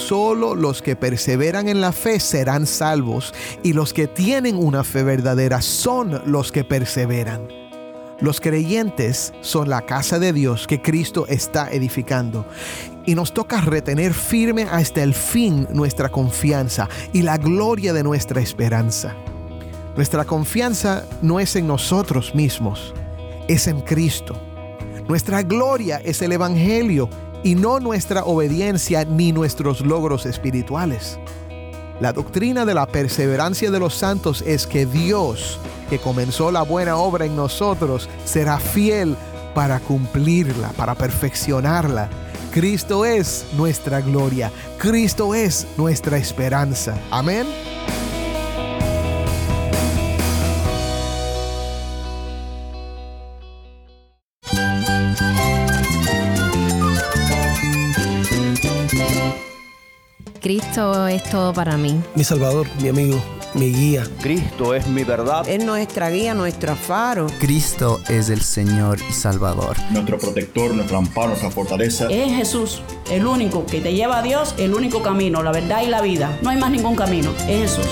solo los que perseveran en la fe serán salvos, y los que tienen una fe verdadera son los que perseveran. Los creyentes son la casa de Dios que Cristo está edificando. Y nos toca retener firme hasta el fin nuestra confianza y la gloria de nuestra esperanza. Nuestra confianza no es en nosotros mismos, es en Cristo. Nuestra gloria es el Evangelio y no nuestra obediencia ni nuestros logros espirituales. La doctrina de la perseverancia de los santos es que Dios, que comenzó la buena obra en nosotros, será fiel para cumplirla, para perfeccionarla. Cristo es nuestra gloria, Cristo es nuestra esperanza. Amén. Cristo es todo para mí. Mi Salvador, mi amigo, mi guía. Cristo es mi verdad. Es nuestra guía, nuestro faro. Cristo es el Señor y Salvador. Nuestro protector, nuestro amparo, nuestra fortaleza. Es Jesús, el único que te lleva a Dios, el único camino, la verdad y la vida. No hay más ningún camino, es Jesús.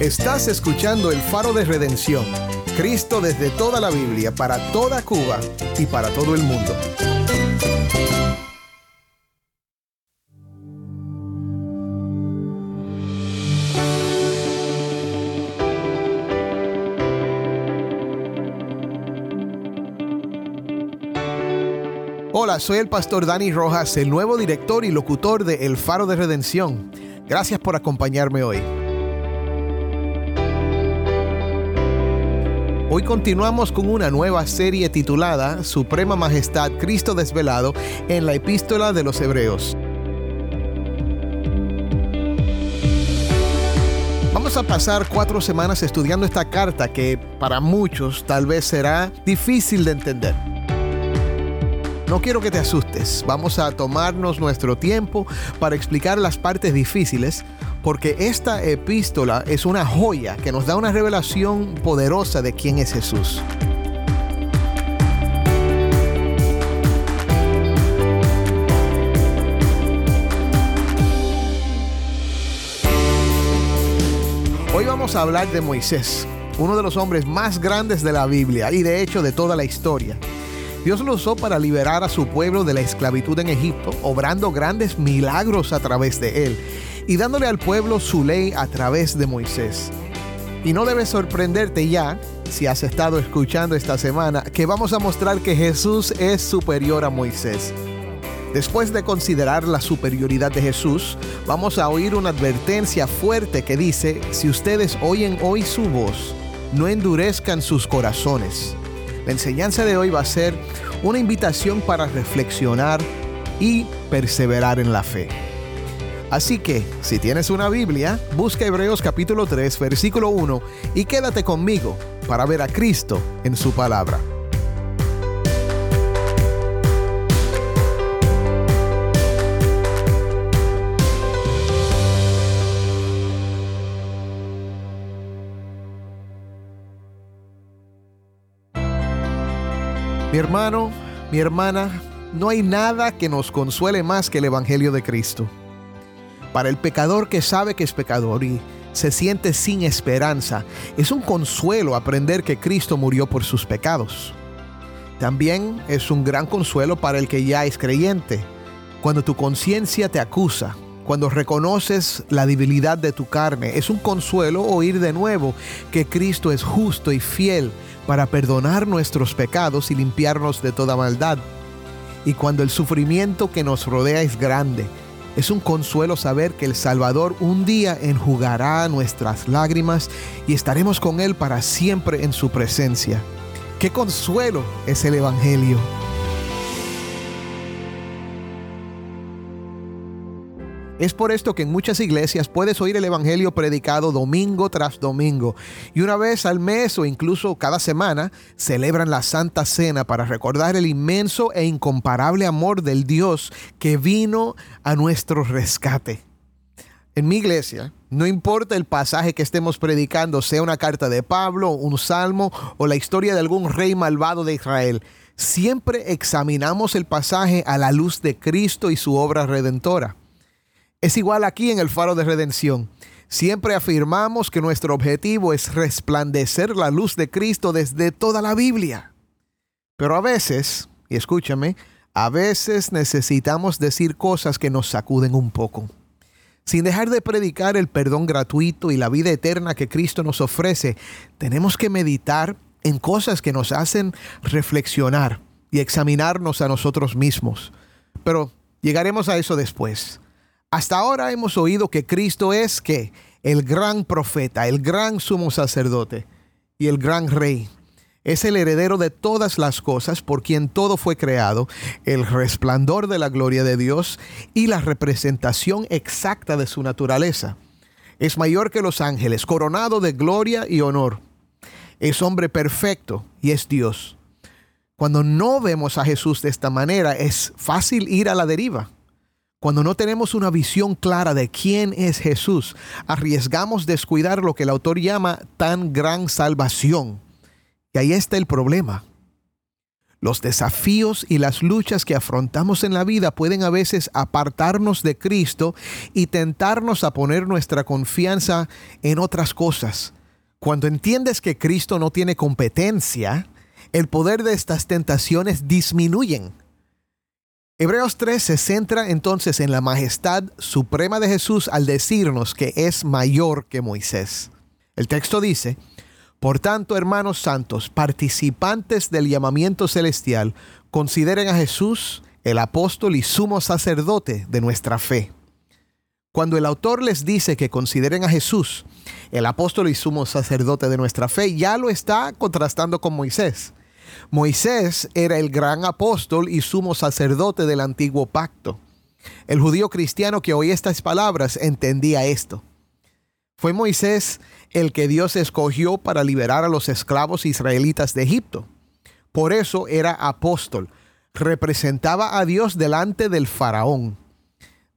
Estás escuchando el faro de redención. Cristo desde toda la Biblia, para toda Cuba y para todo el mundo. Hola, soy el pastor Dani Rojas, el nuevo director y locutor de El Faro de Redención. Gracias por acompañarme hoy. Hoy continuamos con una nueva serie titulada Suprema Majestad Cristo Desvelado en la Epístola de los Hebreos. Vamos a pasar cuatro semanas estudiando esta carta que para muchos tal vez será difícil de entender. No quiero que te asustes, vamos a tomarnos nuestro tiempo para explicar las partes difíciles, porque esta epístola es una joya que nos da una revelación poderosa de quién es Jesús. Hoy vamos a hablar de Moisés, uno de los hombres más grandes de la Biblia y de hecho de toda la historia. Dios lo usó para liberar a su pueblo de la esclavitud en Egipto, obrando grandes milagros a través de él y dándole al pueblo su ley a través de Moisés. Y no debe sorprenderte ya, si has estado escuchando esta semana, que vamos a mostrar que Jesús es superior a Moisés. Después de considerar la superioridad de Jesús, vamos a oír una advertencia fuerte que dice, si ustedes oyen hoy su voz, no endurezcan sus corazones. La enseñanza de hoy va a ser una invitación para reflexionar y perseverar en la fe. Así que, si tienes una Biblia, busca Hebreos capítulo 3, versículo 1 y quédate conmigo para ver a Cristo en su palabra. Mi hermano, mi hermana, no hay nada que nos consuele más que el Evangelio de Cristo. Para el pecador que sabe que es pecador y se siente sin esperanza, es un consuelo aprender que Cristo murió por sus pecados. También es un gran consuelo para el que ya es creyente. Cuando tu conciencia te acusa, cuando reconoces la debilidad de tu carne, es un consuelo oír de nuevo que Cristo es justo y fiel para perdonar nuestros pecados y limpiarnos de toda maldad. Y cuando el sufrimiento que nos rodea es grande, es un consuelo saber que el Salvador un día enjugará nuestras lágrimas y estaremos con Él para siempre en su presencia. ¡Qué consuelo es el Evangelio! Es por esto que en muchas iglesias puedes oír el Evangelio predicado domingo tras domingo. Y una vez al mes o incluso cada semana celebran la Santa Cena para recordar el inmenso e incomparable amor del Dios que vino a nuestro rescate. En mi iglesia, no importa el pasaje que estemos predicando, sea una carta de Pablo, un salmo o la historia de algún rey malvado de Israel, siempre examinamos el pasaje a la luz de Cristo y su obra redentora. Es igual aquí en el faro de redención. Siempre afirmamos que nuestro objetivo es resplandecer la luz de Cristo desde toda la Biblia. Pero a veces, y escúchame, a veces necesitamos decir cosas que nos sacuden un poco. Sin dejar de predicar el perdón gratuito y la vida eterna que Cristo nos ofrece, tenemos que meditar en cosas que nos hacen reflexionar y examinarnos a nosotros mismos. Pero llegaremos a eso después. Hasta ahora hemos oído que Cristo es que el gran profeta, el gran sumo sacerdote y el gran rey. Es el heredero de todas las cosas por quien todo fue creado, el resplandor de la gloria de Dios y la representación exacta de su naturaleza. Es mayor que los ángeles, coronado de gloria y honor es hombre perfecto y es Dios. Cuando no vemos a Jesús de esta manera, es fácil ir a la deriva. Cuando no tenemos una visión clara de quién es Jesús, arriesgamos descuidar lo que el autor llama tan gran salvación. Y ahí está el problema. Los desafíos y las luchas que afrontamos en la vida pueden a veces apartarnos de Cristo y tentarnos a poner nuestra confianza en otras cosas cuando entiendes que Cristo no tiene competencia, el poder de estas tentaciones disminuyen. Hebreos 3 se centra entonces en la majestad suprema de Jesús al decirnos que es mayor que Moisés. El texto dice, por tanto, hermanos santos, participantes del llamamiento celestial, consideren a Jesús el apóstol y sumo sacerdote de nuestra fe. Cuando el autor les dice que consideren a Jesús el apóstol y sumo sacerdote de nuestra fe, ya lo está contrastando con Moisés. Moisés era el gran apóstol y sumo sacerdote del antiguo pacto. El judío cristiano que oía estas palabras entendía esto. Fue Moisés el que Dios escogió para liberar a los esclavos israelitas de Egipto. Por eso era apóstol. Representaba a Dios delante del faraón.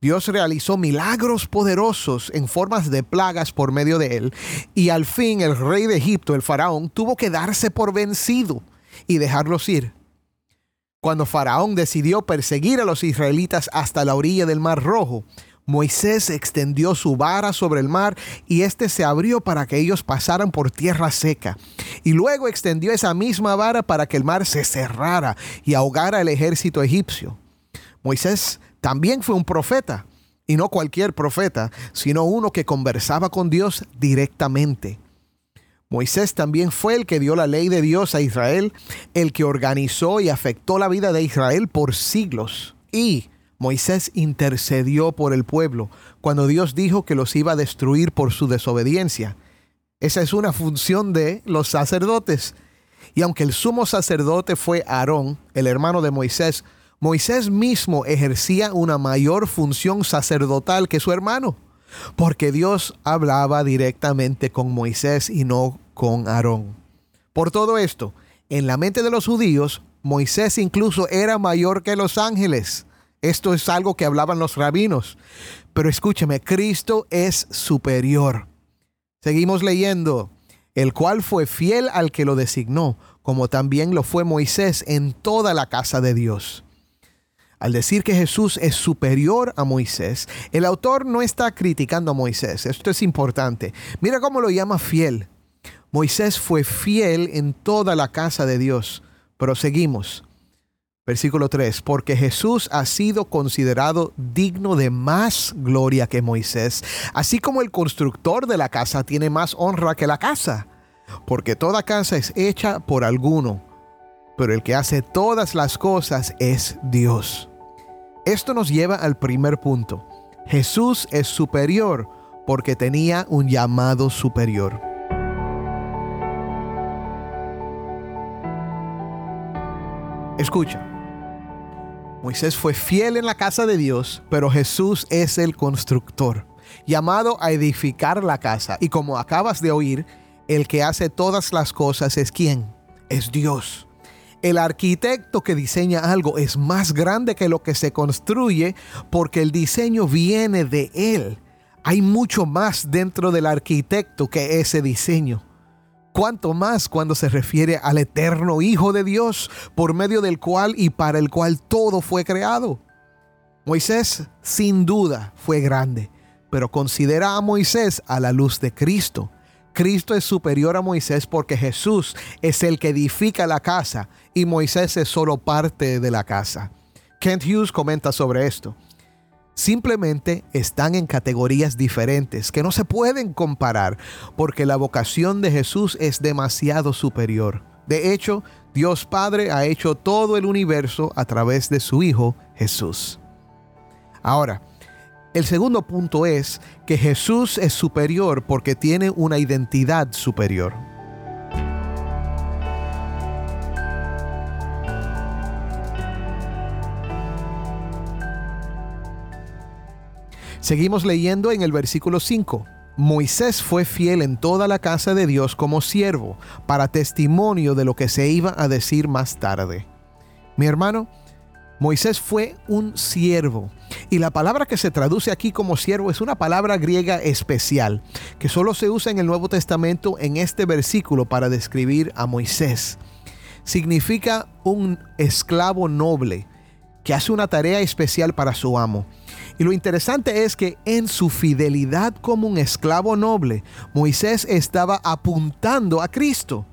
Dios realizó milagros poderosos en formas de plagas por medio de él, y al fin el rey de Egipto, el faraón, tuvo que darse por vencido y dejarlos ir. Cuando Faraón decidió perseguir a los israelitas hasta la orilla del Mar Rojo, Moisés extendió su vara sobre el mar y éste se abrió para que ellos pasaran por tierra seca. Y luego extendió esa misma vara para que el mar se cerrara y ahogara el ejército egipcio. Moisés también fue un profeta, y no cualquier profeta, sino uno que conversaba con Dios directamente. Moisés también fue el que dio la ley de Dios a Israel, el que organizó y afectó la vida de Israel por siglos. Y Moisés intercedió por el pueblo cuando Dios dijo que los iba a destruir por su desobediencia. Esa es una función de los sacerdotes. Y aunque el sumo sacerdote fue Aarón, el hermano de Moisés, Moisés mismo ejercía una mayor función sacerdotal que su hermano, porque Dios hablaba directamente con Moisés y no con Aarón. Por todo esto, en la mente de los judíos, Moisés incluso era mayor que los ángeles. Esto es algo que hablaban los rabinos. Pero escúcheme, Cristo es superior. Seguimos leyendo, el cual fue fiel al que lo designó, como también lo fue Moisés en toda la casa de Dios. Al decir que Jesús es superior a Moisés, el autor no está criticando a Moisés. Esto es importante. Mira cómo lo llama fiel. Moisés fue fiel en toda la casa de Dios. Proseguimos. Versículo 3, porque Jesús ha sido considerado digno de más gloria que Moisés, así como el constructor de la casa tiene más honra que la casa, porque toda casa es hecha por alguno, pero el que hace todas las cosas es Dios. Esto nos lleva al primer punto. Jesús es superior porque tenía un llamado superior. Escucha. Moisés fue fiel en la casa de Dios, pero Jesús es el constructor, llamado a edificar la casa. Y como acabas de oír, el que hace todas las cosas es quién? Es Dios. El arquitecto que diseña algo es más grande que lo que se construye porque el diseño viene de él. Hay mucho más dentro del arquitecto que ese diseño. cuanto más cuando se refiere al eterno Hijo de Dios, por medio del cual y para el cual todo fue creado. Moisés sin duda fue grande, pero considera a Moisés a la luz de Cristo. Cristo es superior a Moisés porque Jesús es el que edifica la casa y Moisés es solo parte de la casa. Kent Hughes comenta sobre esto. Simplemente están en categorías diferentes que no se pueden comparar porque la vocación de Jesús es demasiado superior. De hecho, Dios Padre ha hecho todo el universo a través de su Hijo Jesús. Ahora, el segundo punto es que Jesús es superior porque tiene una identidad superior. Seguimos leyendo en el versículo 5. Moisés fue fiel en toda la casa de Dios como siervo, para testimonio de lo que se iba a decir más tarde. Mi hermano, Moisés fue un siervo. Y la palabra que se traduce aquí como siervo es una palabra griega especial, que solo se usa en el Nuevo Testamento en este versículo para describir a Moisés. Significa un esclavo noble que hace una tarea especial para su amo. Y lo interesante es que en su fidelidad como un esclavo noble, Moisés estaba apuntando a Cristo.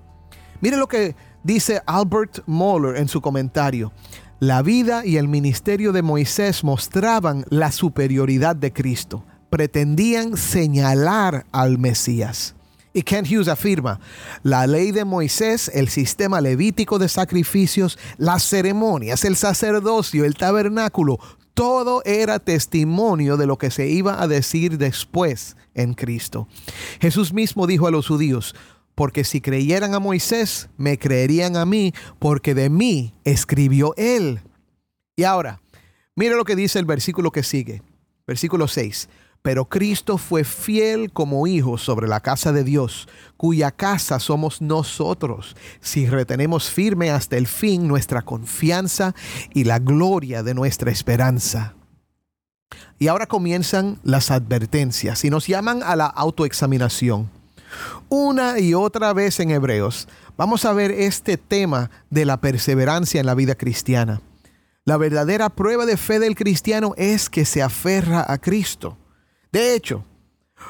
Mire lo que dice Albert Moller en su comentario. La vida y el ministerio de Moisés mostraban la superioridad de Cristo. Pretendían señalar al Mesías. Y Kent Hughes afirma, la ley de Moisés, el sistema levítico de sacrificios, las ceremonias, el sacerdocio, el tabernáculo, todo era testimonio de lo que se iba a decir después en Cristo. Jesús mismo dijo a los judíos, porque si creyeran a Moisés, me creerían a mí, porque de mí escribió él. Y ahora, mire lo que dice el versículo que sigue, versículo 6. Pero Cristo fue fiel como hijo sobre la casa de Dios, cuya casa somos nosotros, si retenemos firme hasta el fin nuestra confianza y la gloria de nuestra esperanza. Y ahora comienzan las advertencias y nos llaman a la autoexaminación. Una y otra vez en Hebreos vamos a ver este tema de la perseverancia en la vida cristiana. La verdadera prueba de fe del cristiano es que se aferra a Cristo. De hecho,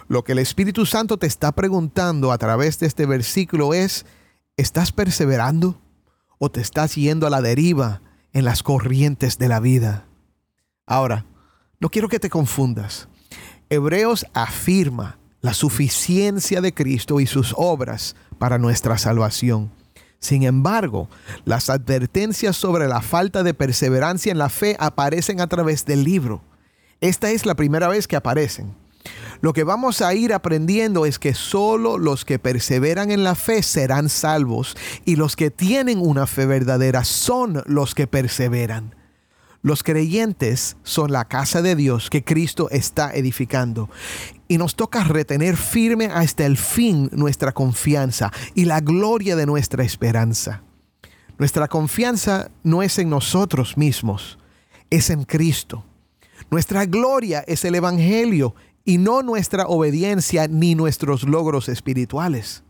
lo que el Espíritu Santo te está preguntando a través de este versículo es, ¿estás perseverando o te estás yendo a la deriva en las corrientes de la vida? Ahora, no quiero que te confundas. Hebreos afirma la suficiencia de Cristo y sus obras para nuestra salvación. Sin embargo, las advertencias sobre la falta de perseverancia en la fe aparecen a través del libro. Esta es la primera vez que aparecen. Lo que vamos a ir aprendiendo es que solo los que perseveran en la fe serán salvos y los que tienen una fe verdadera son los que perseveran. Los creyentes son la casa de Dios que Cristo está edificando. Y nos toca retener firme hasta el fin nuestra confianza y la gloria de nuestra esperanza. Nuestra confianza no es en nosotros mismos, es en Cristo. Nuestra gloria es el Evangelio y no nuestra obediencia ni nuestros logros espirituales.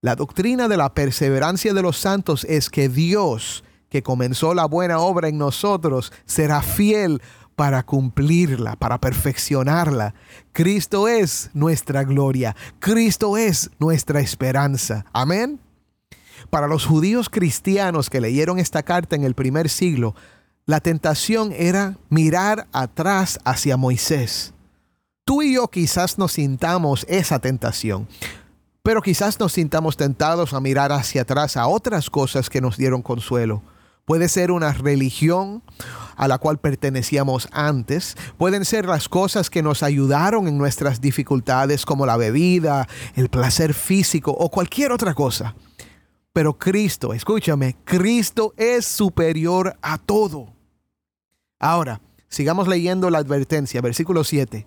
La doctrina de la perseverancia de los santos es que Dios, que comenzó la buena obra en nosotros, será fiel para cumplirla, para perfeccionarla. Cristo es nuestra gloria, Cristo es nuestra esperanza. Amén. Para los judíos cristianos que leyeron esta carta en el primer siglo, la tentación era mirar atrás hacia Moisés. Tú y yo quizás nos sintamos esa tentación, pero quizás nos sintamos tentados a mirar hacia atrás a otras cosas que nos dieron consuelo. Puede ser una religión a la cual pertenecíamos antes. Pueden ser las cosas que nos ayudaron en nuestras dificultades como la bebida, el placer físico o cualquier otra cosa. Pero Cristo, escúchame, Cristo es superior a todo. Ahora, sigamos leyendo la advertencia, versículo 7.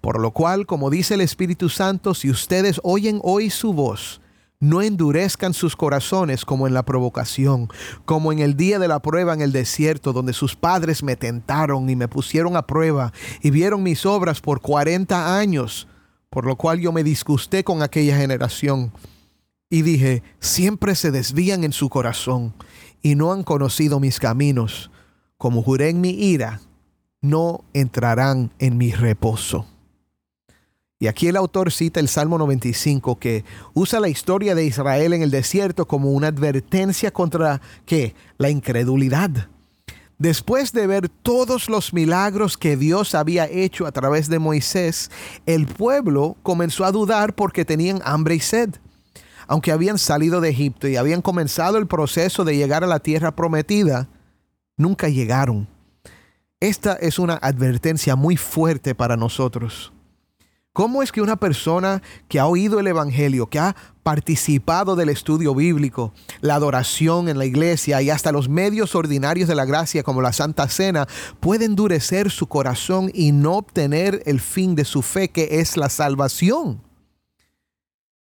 Por lo cual, como dice el Espíritu Santo, si ustedes oyen hoy su voz, no endurezcan sus corazones como en la provocación, como en el día de la prueba en el desierto, donde sus padres me tentaron y me pusieron a prueba y vieron mis obras por cuarenta años, por lo cual yo me disgusté con aquella generación. Y dije, siempre se desvían en su corazón y no han conocido mis caminos. Como juré en mi ira, no entrarán en mi reposo. Y aquí el autor cita el Salmo 95 que usa la historia de Israel en el desierto como una advertencia contra ¿qué? La incredulidad. Después de ver todos los milagros que Dios había hecho a través de Moisés, el pueblo comenzó a dudar porque tenían hambre y sed. Aunque habían salido de Egipto y habían comenzado el proceso de llegar a la tierra prometida, nunca llegaron. Esta es una advertencia muy fuerte para nosotros. ¿Cómo es que una persona que ha oído el Evangelio, que ha participado del estudio bíblico, la adoración en la iglesia y hasta los medios ordinarios de la gracia como la Santa Cena, puede endurecer su corazón y no obtener el fin de su fe, que es la salvación?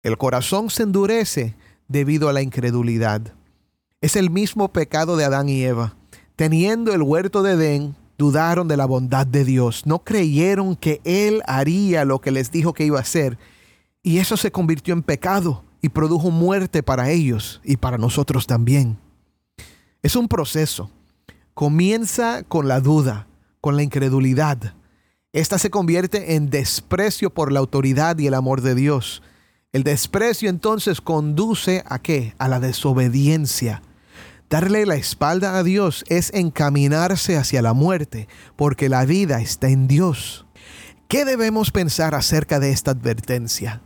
El corazón se endurece debido a la incredulidad. Es el mismo pecado de Adán y Eva. Teniendo el huerto de Edén, dudaron de la bondad de Dios, no creyeron que Él haría lo que les dijo que iba a hacer. Y eso se convirtió en pecado y produjo muerte para ellos y para nosotros también. Es un proceso. Comienza con la duda, con la incredulidad. Esta se convierte en desprecio por la autoridad y el amor de Dios. El desprecio entonces conduce a qué? A la desobediencia Darle la espalda a Dios es encaminarse hacia la muerte, porque la vida está en Dios. ¿Qué debemos pensar acerca de esta advertencia?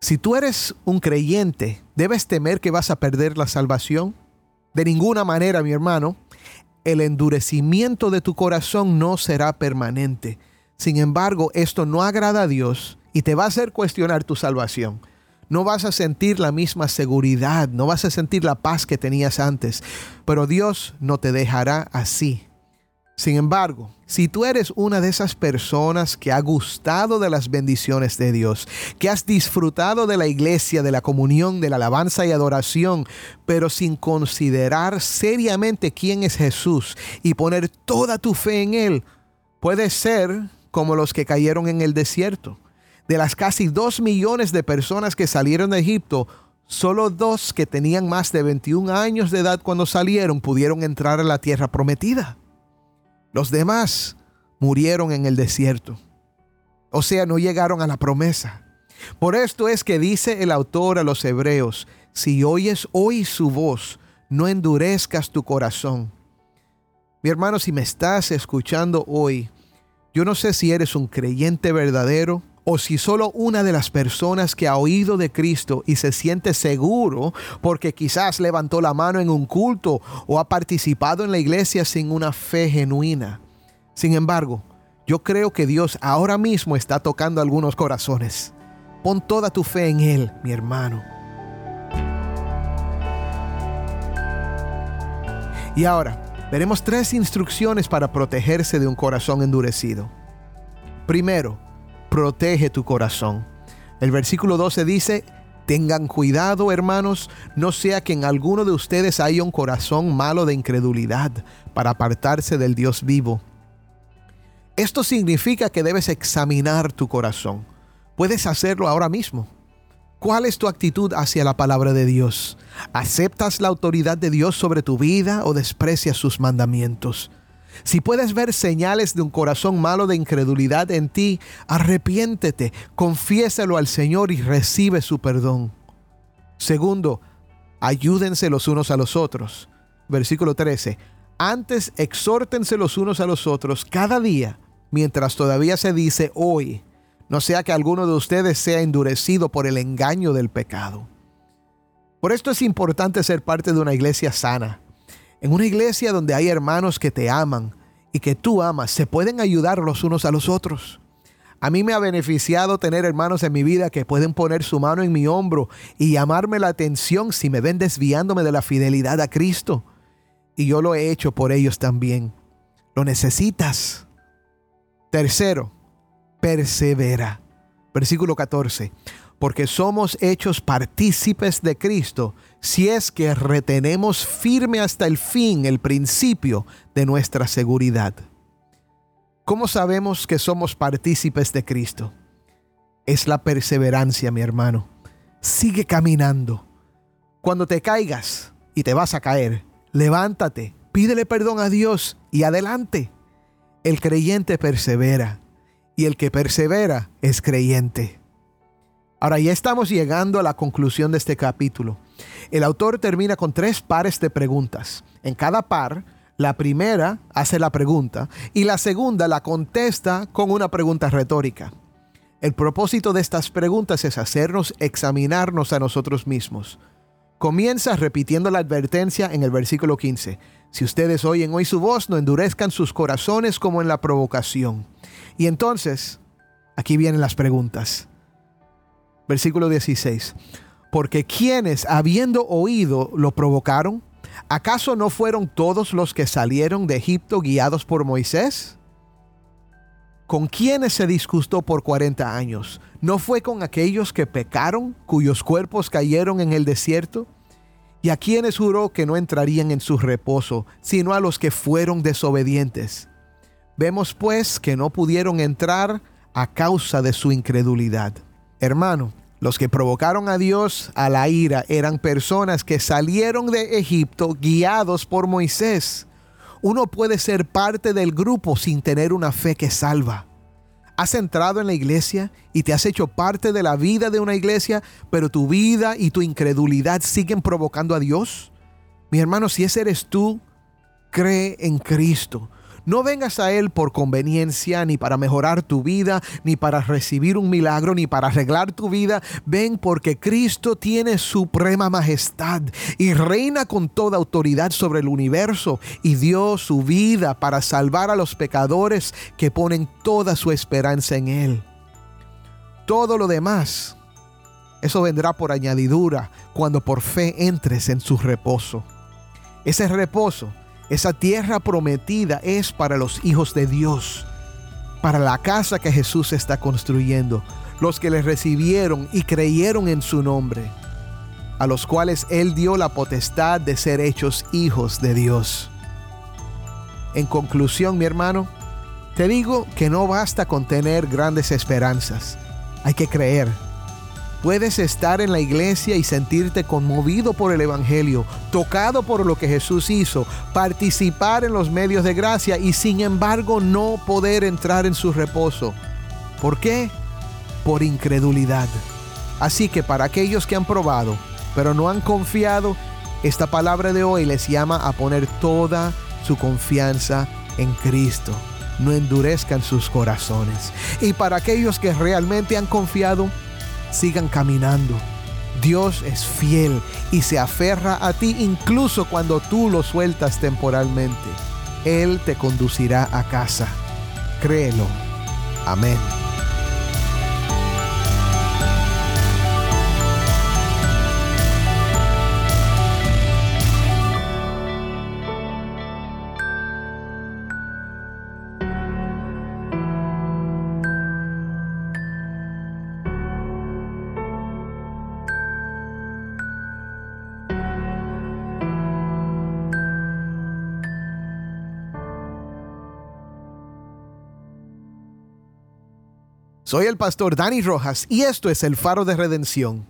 Si tú eres un creyente, ¿debes temer que vas a perder la salvación? De ninguna manera, mi hermano. El endurecimiento de tu corazón no será permanente. Sin embargo, esto no agrada a Dios y te va a hacer cuestionar tu salvación no vas a sentir la misma seguridad, no vas a sentir la paz que tenías antes, pero Dios no te dejará así. Sin embargo, si tú eres una de esas personas que ha gustado de las bendiciones de Dios, que has disfrutado de la iglesia, de la comunión, de la alabanza y adoración, pero sin considerar seriamente quién es Jesús y poner toda tu fe en Él, puedes ser como los que cayeron en el desierto de las casi dos millones de personas que salieron de Egipto, solo dos que tenían más de 21 años de edad cuando salieron pudieron entrar a la tierra prometida. Los demás murieron en el desierto. O sea, no llegaron a la promesa. Por esto es que dice el autor a los hebreos, si oyes hoy su voz, no endurezcas tu corazón. Mi hermano, si me estás escuchando hoy, yo no sé si eres un creyente verdadero o si solo una de las personas que ha oído de Cristo y se siente seguro porque quizás levantó la mano en un culto o ha participado en la iglesia sin una fe genuina. Sin embargo, yo creo que Dios ahora mismo está tocando algunos corazones. Pon toda tu fe en Él, mi hermano. Y ahora, veremos tres instrucciones para protegerse de un corazón endurecido. Primero, protege tu corazón. El versículo 12 dice, tengan cuidado hermanos, no sea que en alguno de ustedes haya un corazón malo de incredulidad para apartarse del Dios vivo. Esto significa que debes examinar tu corazón. Puedes hacerlo ahora mismo. ¿Cuál es tu actitud hacia la palabra de Dios? ¿Aceptas la autoridad de Dios sobre tu vida o desprecias sus mandamientos? Si puedes ver señales de un corazón malo de incredulidad en ti, arrepiéntete, confiésalo al Señor y recibe su perdón. Segundo, ayúdense los unos a los otros. Versículo 13. Antes exhórtense los unos a los otros cada día, mientras todavía se dice hoy, no sea que alguno de ustedes sea endurecido por el engaño del pecado. Por esto es importante ser parte de una iglesia sana en una iglesia donde hay hermanos que te aman y que tú amas, se pueden ayudar los unos a los otros. A mí me ha beneficiado tener hermanos en mi vida que pueden poner su mano en mi hombro y llamarme la atención si me ven desviándome de la fidelidad a Cristo. Y yo lo he hecho por ellos también. Lo necesitas. Tercero, persevera. Versículo 14 porque somos hechos partícipes de Cristo si es que retenemos firme hasta el fin el principio de nuestra seguridad. ¿Cómo sabemos que somos partícipes de Cristo? Es la perseverancia, mi hermano. Sigue caminando. Cuando te caigas y te vas a caer, levántate, pídele perdón a Dios y adelante. El creyente persevera y el que persevera es creyente. Ahora ya estamos llegando a la conclusión de este capítulo. El autor termina con tres pares de preguntas. En cada par, la primera hace la pregunta y la segunda la contesta con una pregunta retórica. El propósito de estas preguntas es hacernos examinarnos a nosotros mismos. Comienza repitiendo la advertencia en el versículo 15. Si ustedes oyen hoy su voz, no endurezcan sus corazones como en la provocación. Y entonces, aquí vienen las preguntas. Versículo 16. Porque quienes, habiendo oído, lo provocaron, ¿acaso no fueron todos los que salieron de Egipto guiados por Moisés? ¿Con quiénes se disgustó por 40 años? ¿No fue con aquellos que pecaron, cuyos cuerpos cayeron en el desierto? ¿Y a quienes juró que no entrarían en su reposo, sino a los que fueron desobedientes? Vemos pues que no pudieron entrar a causa de su incredulidad. Hermano, los que provocaron a Dios a la ira eran personas que salieron de Egipto guiados por Moisés uno puede ser parte del grupo sin tener una fe que salva. Has entrado en la iglesia y te has hecho parte de la vida de una iglesia, pero tu vida y tu incredulidad siguen provocando a Dios. Mi hermano, si ese eres tú, cree en Cristo. No vengas a Él por conveniencia, ni para mejorar tu vida, ni para recibir un milagro, ni para arreglar tu vida. Ven porque Cristo tiene suprema majestad y reina con toda autoridad sobre el universo y dio su vida para salvar a los pecadores que ponen toda su esperanza en Él. Todo lo demás, eso vendrá por añadidura cuando por fe entres en su reposo. Ese reposo esa tierra prometida es para los hijos de Dios, para la casa que Jesús está construyendo, los que le recibieron y creyeron en su nombre, a los cuales Él dio la potestad de ser hechos hijos de Dios. En conclusión, mi hermano, te digo que no basta con tener grandes esperanzas, hay que creer Puedes estar en la iglesia y sentirte conmovido por el Evangelio, tocado por lo que Jesús hizo, participar en los medios de gracia y sin embargo no poder entrar en su reposo. ¿Por qué? Por incredulidad. Así que para aquellos que han probado, pero no han confiado, esta palabra de hoy les llama a poner toda su confianza en Cristo. No endurezcan sus corazones. Y para aquellos que realmente han confiado, sigan caminando. Dios es fiel y se aferra a ti incluso cuando tú lo sueltas temporalmente. Él te conducirá a casa. Créelo. Amén. Soy el pastor Dani Rojas y esto es el faro de redención.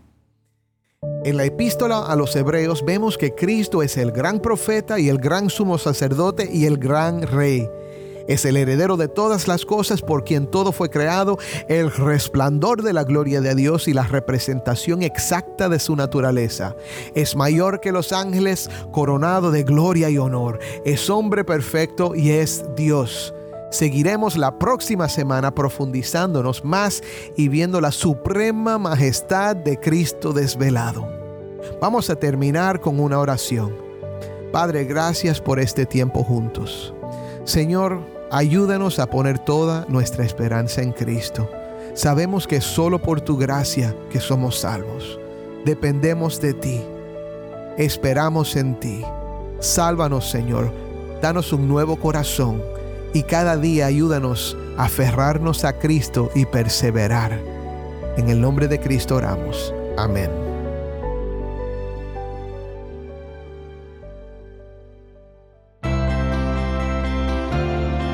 En la epístola a los hebreos vemos que Cristo es el gran profeta y el gran sumo sacerdote y el gran rey. Es el heredero de todas las cosas por quien todo fue creado, el resplandor de la gloria de Dios y la representación exacta de su naturaleza. Es mayor que los ángeles, coronado de gloria y honor. Es hombre perfecto y es Dios. Seguiremos la próxima semana profundizándonos más y viendo la suprema majestad de Cristo desvelado. Vamos a terminar con una oración. Padre, gracias por este tiempo juntos. Señor, ayúdanos a poner toda nuestra esperanza en Cristo. Sabemos que solo por tu gracia que somos salvos. Dependemos de ti. Esperamos en ti. Sálvanos, Señor. Danos un nuevo corazón y cada día ayúdanos a aferrarnos a Cristo y perseverar. En el nombre de Cristo oramos. Amén.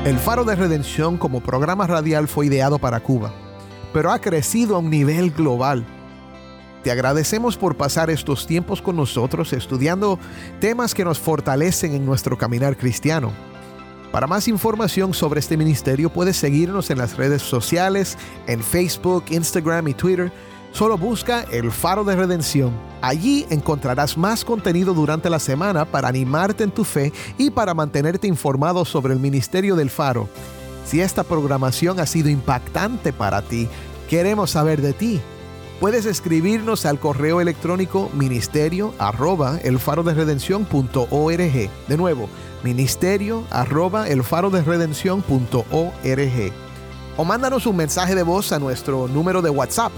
El Faro de Redención como programa radial fue ideado para Cuba, pero ha crecido a un nivel global Te agradecemos por pasar estos tiempos con nosotros estudiando temas que nos fortalecen en nuestro caminar cristiano. Para más información sobre este ministerio puedes seguirnos en las redes sociales, en Facebook, Instagram y Twitter. Solo busca El Faro de Redención. Allí encontrarás más contenido durante la semana para animarte en tu fe y para mantenerte informado sobre el ministerio del Faro. Si esta programación ha sido impactante para ti, queremos saber de ti. Puedes escribirnos al correo electrónico ministerio arroba el faro de. De nuevo, ministerio arroba el faro de redención.org. O mándanos un mensaje de voz a nuestro número de WhatsApp.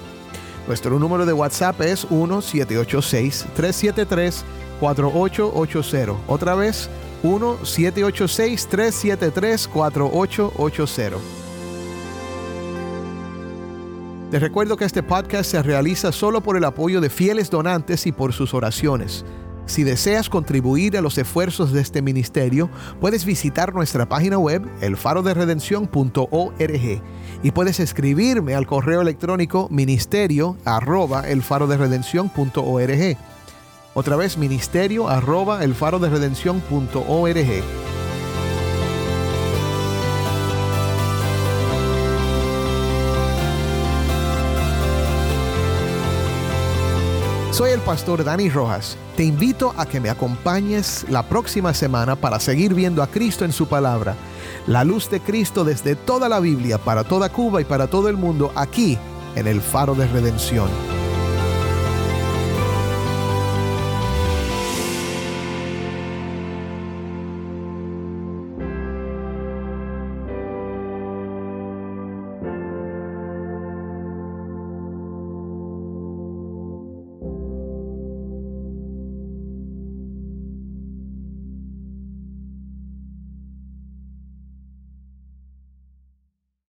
Nuestro número de WhatsApp es 1-786-373-4880. Otra vez, 1-786-373-4880. Te recuerdo que este podcast se realiza solo por el apoyo de fieles donantes y por sus oraciones. Si deseas contribuir a los esfuerzos de este ministerio, puedes visitar nuestra página web elfaroderedención.org y puedes escribirme al correo electrónico ministerio arroba elfaroderedención.org. Otra vez ministerio arroba elfaroderedención.org. Soy el pastor Dani Rojas. Te invito a que me acompañes la próxima semana para seguir viendo a Cristo en su palabra. La luz de Cristo desde toda la Biblia, para toda Cuba y para todo el mundo, aquí en el Faro de Redención.